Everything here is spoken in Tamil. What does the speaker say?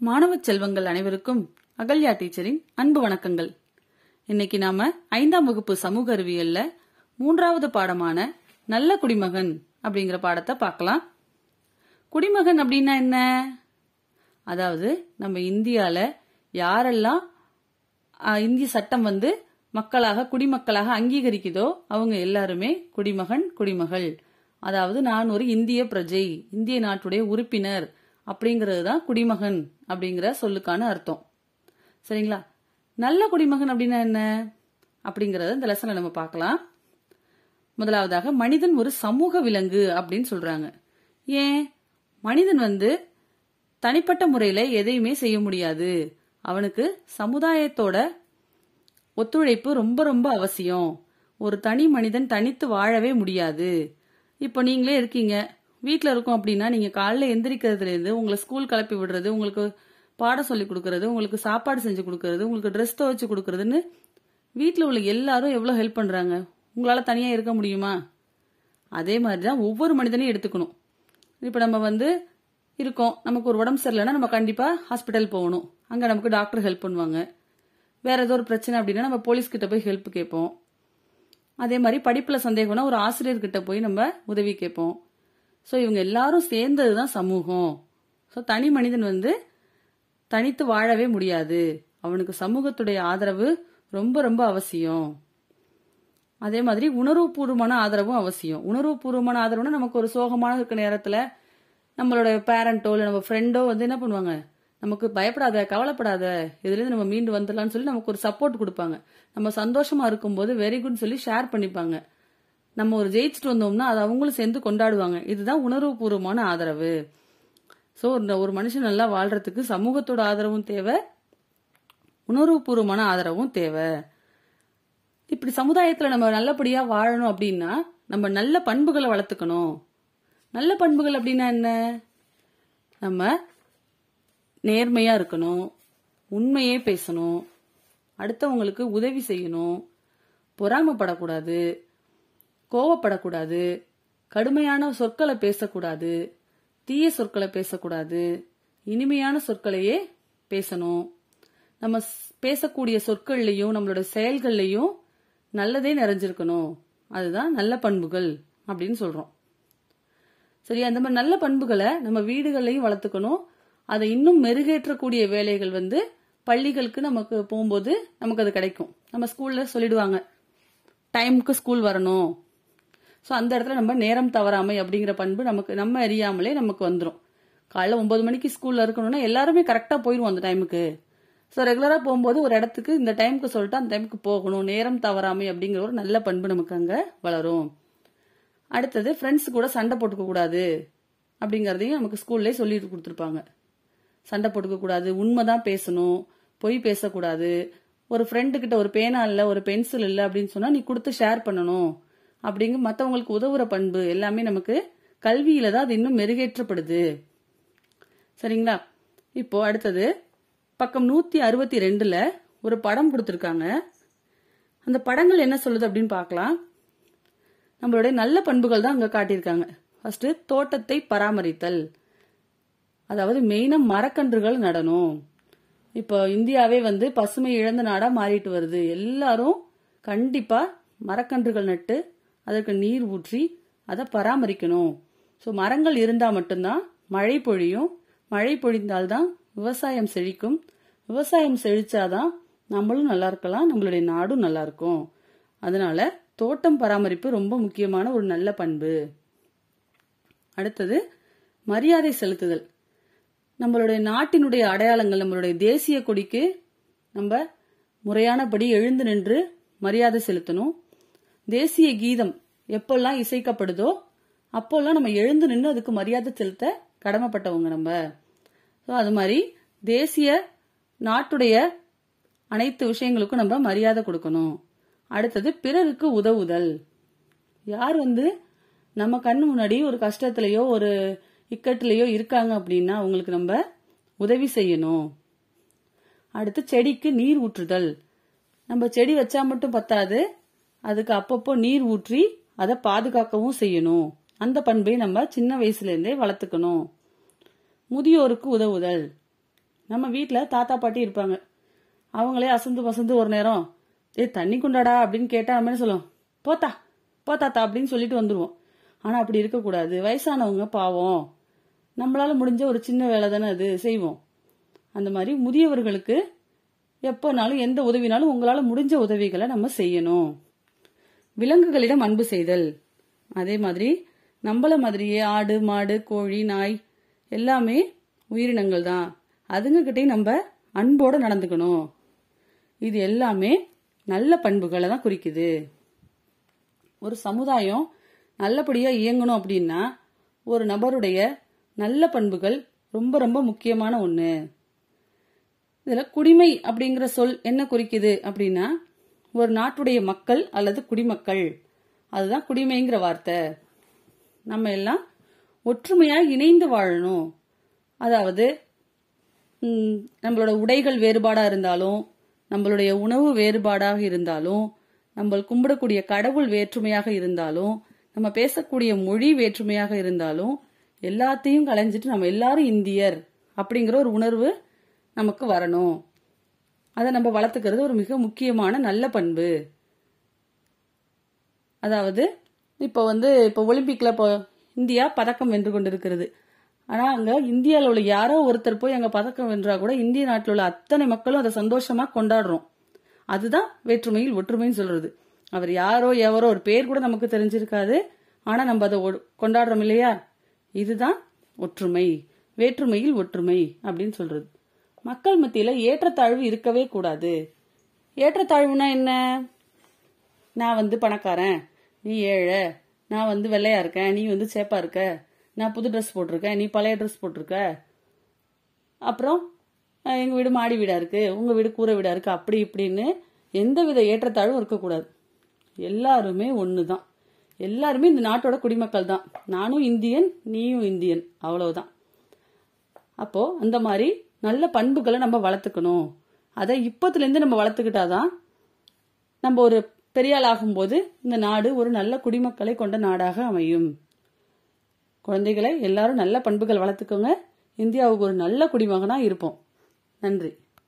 மாணவ செல்வங்கள் அனைவருக்கும் அகல்யா டீச்சரின் அன்பு வணக்கங்கள். இன்னைக்கு நாம ஐந்தாம் வகுப்பு சமூக அறிவியல்ல மூன்றாவது பாடமான நல்ல குடிமகன் அப்படிங்கிற பாடத்தை பார்க்கலாம். குடிமகன் அப்படின்னா என்ன? அதாவது நம்ம இந்தியால யாரெல்லாம் இந்திய சட்டம் வந்து மக்களாக குடிமக்களாக அங்கீகரிக்குதோ அவங்க எல்லாருமே குடிமகன் குடிமகள். அதாவது நான் ஒரு இந்திய பிரஜை இந்திய நாட்டுடைய உறுப்பினர் அப்படிங்கிறது தான் குடிமகன் அப்படிங்கிற சொல்லுக்கான அர்த்தம். சரிங்களா? நல்ல குடிமகன் அப்படின்னா என்ன? அப்படிங்கறத இந்த லெசன்ல நம்ம பார்க்கலாம். முதலாவதாக மனிதன் ஒரு சமூக விலங்கு அப்படின்னு சொல்றாங்க. ஏன்? மனிதன் வந்து தனிப்பட்ட முறையில எதையுமே செய்ய முடியாது. அவனுக்கு சமுதாயத்தோட ஒத்துழைப்பு ரொம்ப ரொம்ப அவசியம். ஒரு தனி மனிதன் தனித்து வாழவே முடியாது. இப்போ நீங்களே இருக்கீங்க. வீட்டில் இருக்கோம் அப்படின்னா நீங்க காலைல எந்திரிக்கிறதுலேருந்து உங்களை ஸ்கூல் கிளப்பி விடுறது உங்களுக்கு பாடம் சொல்லி கொடுக்கறது உங்களுக்கு சாப்பாடு செஞ்சு கொடுக்கறது உங்களுக்கு ட்ரெஸ் துவைச்சு கொடுக்கறதுன்னு வீட்டில் உள்ள எல்லாரும் எவ்வளோ ஹெல்ப் பண்ணுறாங்க உங்களால் தனியாக இருக்க முடியுமா? அதே மாதிரி தான் ஒவ்வொரு மனிதனையும் எடுத்துக்கணும். இப்போ நம்ம வந்து இருக்கோம் நமக்கு ஒரு உடம்பு சரியில்லைன்னா நம்ம கண்டிப்பாக ஹாஸ்பிட்டல் போகணும். அங்கே நமக்கு டாக்டர் ஹெல்ப் பண்ணுவாங்க. வேற ஏதோ ஒரு பிரச்சனை அப்படின்னா நம்ம போலீஸ் கிட்ட போய் ஹெல்ப் கேட்போம். அதே மாதிரி படிப்பில் சந்தேகம்னா ஒரு ஆசிரியர்கிட்ட போய் நம்ம உதவி கேட்போம். ஸோ இவங்க எல்லாரும் சேர்ந்தது தான் சமூகம். ஸோ தனி மனிதன் வந்து தனித்து வாழவே முடியாது. அவனுக்கு சமூகத்துடைய ஆதரவு ரொம்ப ரொம்ப அவசியம். அதே மாதிரி உணர்வுபூர்வமான ஆதரவும் அவசியம். உணர்வுபூர்வமான ஆதரவுனா நமக்கு ஒரு சோகமான இருக்க நேரத்தில் நம்மளோட பேரண்டோ இல்லை நம்ம ஃப்ரெண்டோ வந்து என்ன பண்ணுவாங்க? நமக்கு பயப்படாத கவலைப்படாத இதுலேருந்து நம்ம மீண்டு வந்துடலாம்னு சொல்லி நமக்கு ஒரு சப்போர்ட் கொடுப்பாங்க. நம்ம சந்தோஷமா இருக்கும்போது வெரி குட் சொல்லி ஷேர் பண்ணிப்பாங்க. நம்ம ஒரு ஜெயிச்சுட்டு வந்தோம்னா அது அவங்களும் சேர்ந்து கொண்டாடுவாங்க. இதுதான் உணர்வுபூர்வமான ஆதரவு. ஸோ ஒரு மனுஷன் நல்லா வாழ்றதுக்கு சமூகத்தோட ஆதரவும் தேவை. உணர்வுபூர்வமான ஆதரவும் தேவை. இப்படி சமுதாயத்தில் நம்ம நல்லபடியா வாழணும் அப்படின்னா நம்ம நல்ல பண்புகளை வளர்த்துக்கணும். நல்ல பண்புகள் அப்படின்னா என்ன? நம்ம நேர்மையா இருக்கணும். உண்மையே பேசணும். அடுத்தவங்களுக்கு உதவி செய்யணும். பொறாமைப்படக்கூடாது. கோவப்படக்கூடாது. கடுமையான சொற்களை பேசக்கூடாது. தீய சொற்களை பேசக்கூடாது. இனிமையான சொற்களையே பேசணும். நம்ம ஸ்- பேசக்கூடிய சொற்கள்லையும் நம்மளோட செயல்கள்லையும் நல்லதே நிறைஞ்சிருக்கணும். அதுதான் நல்ல பண்புகள் அப்படின்னு சொல்றோம். சரி அந்த மாதிரி நல்ல பண்புகளை நம்ம வீடுகளையும் வளர்த்துக்கணும். அதை இன்னும் மெருகேற்றக்கூடிய வேலைகள் வந்து பள்ளிகளுக்கு நமக்கு போகும்போது நமக்கு அது கிடைக்கும். நம்ம ஸ்கூல்ல சொல்லிடுவாங்க. டைமுக்கு ஸ்கூல் வரணும். ஸோ அந்த இடத்துல நம்ம நேரம் தவறாமை அப்படிங்கிற பண்பு நமக்கு நம்ம அறியாமலே நமக்கு வந்துடும் காலைல ஒன்பது மணிக்கு ஸ்கூலில் இருக்கணும்னா எல்லாருமே கரெக்டாக போயிடுவோம் அந்த டைமுக்கு ஸோ ரெகுலராக போகும்போது ஒரு இடத்துக்கு இந்த டைமுக்கு சொல்லிட்டு அந்த டைமுக்கு போகணும். நேரம் தவறாமை அப்படிங்கிற ஒரு நல்ல பண்பு நமக்கு அங்கே வளரும். அடுத்தது ஃப்ரெண்ட்ஸ் கூட சண்டை போட்டுக்க கூடாது நமக்கு ஸ்கூல்லே சொல்லி கொடுத்துருப்பாங்க. சண்டை போட்டுக்க கூடாது உண்மைதான் பேசணும் பொய் பேசக்கூடாது. ஒரு ஃப்ரெண்டுக்கிட்ட ஒரு பேனா இல்லை ஒரு பென்சில் இல்லை அப்படின்னு சொன்னால் நீ கொடுத்து ஷேர் பண்ணணும். அப்படிங்க மற்றவங்களுக்கு உதவுற பண்பு எல்லாமே நமக்கு கல்வியில தான் அது இன்னும் மெருகேற்றப்படுது. சரிங்களா? இப்போ அடுத்தது பக்கம் நூத்தி அறுபத்தி ரெண்டுல ஒரு படம் கொடுத்துருக்காங்க. அந்த படங்கள் என்ன சொல்லுது அப்படின்னு பார்க்கலாம். நம்மளுடைய நல்ல பண்புகள் தான் அங்க காட்டியிருக்காங்க. ஃபர்ஸ்ட் தோட்டத்தை பராமரித்தல். அதாவது மெயினா மரக்கன்றுகள் நடணும். இப்போ இந்தியாவே வந்து பசுமை இழந்த நாடா மாறிட்டு வருது. எல்லாரும் கண்டிப்பா மரக்கன்றுகள் நட்டு அதற்கு நீர் ஊற்றி அதை பராமரிக்கணும். ஸோ மரங்கள் இருந்தால் மட்டும்தான் மழை பொழியும். மழை பொழிந்தால்தான் விவசாயம் செழிக்கும். விவசாயம் செழிச்சாதான் நம்மளும் நல்லா இருக்கலாம் நம்மளுடைய நாடும் நல்லா இருக்கும். அதனால தோட்டம் பராமரிப்பு ரொம்ப முக்கியமான ஒரு நல்ல பண்பு. அடுத்தது மரியாதை செலுத்துதல். நம்மளுடைய நாட்டினுடைய அடையாளங்கள் நம்மளுடைய தேசிய கொடிக்கு நம்ம முறையானபடி எழுந்து நின்று மரியாதை செலுத்தணும். தேசிய கீதம் எப்பெல்லாம் இசைக்கப்படுதோ அப்போல்லாம் நம்ம எழுந்து நின்று அதுக்கு மரியாதை செலுத்த கடமைப்பட்டவங்க நம்ம. ஸோ அது மாதிரி தேசிய நாட்டுடைய அனைத்து விஷயங்களுக்கும் நம்ம மரியாதை கொடுக்கணும். அடுத்தது பிறருக்கு உதவுதல். யார் வந்து நம்ம கண் முன்னாடி ஒரு கஷ்டத்திலயோ ஒரு இக்கட்டுலயோ இருக்காங்க அப்படின்னா அவங்களுக்கு நம்ம உதவி செய்யணும். அடுத்து செடிக்கு நீர் ஊற்றுதல். நம்ம செடி வச்சா மட்டும் பத்தாது அதுக்கு அப்பப்போ நீர் ஊற்றி அதை பாதுகாக்கவும் செய்யணும். அந்த பண்பை நம்ம சின்ன வயசுலேருந்தே வளர்த்துக்கணும். முதியோருக்கு உதவுதல். நம்ம வீட்டில் தாத்தா பாட்டி இருப்பாங்க. அவங்களே அசந்து பசந்து ஒரு நேரம் ஏ தண்ணி குண்டாடா? அப்படின்னு கேட்டா நம்ம என்ன சொல்லுவோம்? போத்தா போத்தாத்தா அப்படின்னு சொல்லிட்டு வந்துருவோம். ஆனா அப்படி இருக்கக்கூடாது. வயசானவங்க பாவம். நம்மளால முடிஞ்ச ஒரு சின்ன வேலை தானே அது செய்வோம். அந்த மாதிரி முதியவர்களுக்கு எப்போனாலும் எந்த உதவினாலும் உங்களால முடிஞ்ச உதவிகளை நம்ம செய்யணும். விலங்குகளிடம் அன்பு செய்தல். அதே மாதிரி நம்மள மாதிரியே ஆடு மாடு கோழி நாய் எல்லாமே உயிரினங்கள் தான். அதுங்ககிட்டயும் நம்ம அன்போடு நடந்துக்கணும். இது எல்லாமே நல்ல பண்புகளை தான் குறிக்குது. ஒரு சமுதாயம் நல்லபடியாக இயங்கணும் அப்படின்னா ஒரு நபருடைய நல்ல பண்புகள் ரொம்ப ரொம்ப முக்கியமான ஒன்று இதில் குடிமை அப்படிங்கிற சொல் என்ன குறிக்குது அப்படின்னா ஒரு நாட்டுடைய மக்கள் அல்லது குடிமக்கள். அதுதான் குடிமைங்கிற வார்த்தை. நம்ம எல்லாம் ஒற்றுமையா இணைந்து வாழணும். அதாவது நம்மளோட உடைகள் வேறுபாடா இருந்தாலும் நம்மளுடைய உணவு வேறுபாடாக இருந்தாலும் நம்ம கும்பிடக்கூடிய கடவுள் வேற்றுமையாக இருந்தாலும் நம்ம பேசக்கூடிய மொழி வேற்றுமையாக இருந்தாலும் எல்லாத்தையும் கலைஞ்சிட்டு நம்ம எல்லாரும் இந்தியர் அப்படிங்கிற ஒரு உணர்வு நமக்கு வரணும். அதை நம்ம வளர்த்துக்கிறது ஒரு மிக முக்கியமான நல்ல பண்பு. அதாவது இப்போ வந்து இப்போ ஒலிம்பிக்கில் இப்போ இந்தியா பதக்கம் வென்று கொண்டிருக்கிறது. ஆனால் அங்கே இந்தியாவில் உள்ள யாரோ ஒருத்தர் போய் அங்கே பதக்கம் வென்றா கூட இந்திய நாட்டில் உள்ள அத்தனை மக்களும் அதை சந்தோஷமாக கொண்டாடுறோம். அதுதான் வேற்றுமையில் ஒற்றுமைன்னு சொல்றது. அவர் யாரோ எவரோ ஒரு பேர் கூட நமக்கு தெரிஞ்சிருக்காது. ஆனால் நம்ம அதை கொண்டாடுறோம் இல்லையா? இதுதான் ஒற்றுமை. வேற்றுமையில் ஒற்றுமை அப்படின்னு சொல்றது. மக்கள் மத்தியில ஏற்றத்தாழ்வு இருக்கவே கூடாது. ஏற்றத்தாழ்வுனா என்ன? நான் வந்து பணக்காரன். நீ ஏழை. நான் வந்து வெள்ளையா இருக்கேன் நீ வந்து சேப்பா இருக்க. நான் புது ட்ரெஸ் போட்டிருக்கேன் நீ பழைய ட்ரெஸ் போட்டிருக்க. அப்புறம் எங்கள் எங்க வீடு மாடி வீடா இருக்கு. உங்க வீடு கூரை வீடா இருக்கு. அப்படி இப்படின்னு எந்த வித ஏற்றத்தாழ்வும் இருக்கக்கூடாது. எல்லாருமே ஒண்ணுதான். எல்லாருமே இந்த நாட்டோட குடிமக்கள் தான். நானும் இந்தியன் நீயும் இந்தியன். அவ்வளவுதான். அப்போ அந்த மாதிரி நல்ல பண்புகளை நம்ம வளர்த்துக்கணும். அதை இப்பத்துலேருந்து நம்ம வளர்த்துக்கிட்டாதான் நம்ம ஒரு பெரிய ஆகும்போது இந்த நாடு ஒரு நல்ல குடிமக்களை கொண்ட நாடாக அமையும். குழந்தைகளை எல்லாரும் நல்ல பண்புகள் வளர்த்துக்கோங்க. இந்தியாவுக்கு ஒரு நல்ல குடிமகனாக இருப்போம். நன்றி.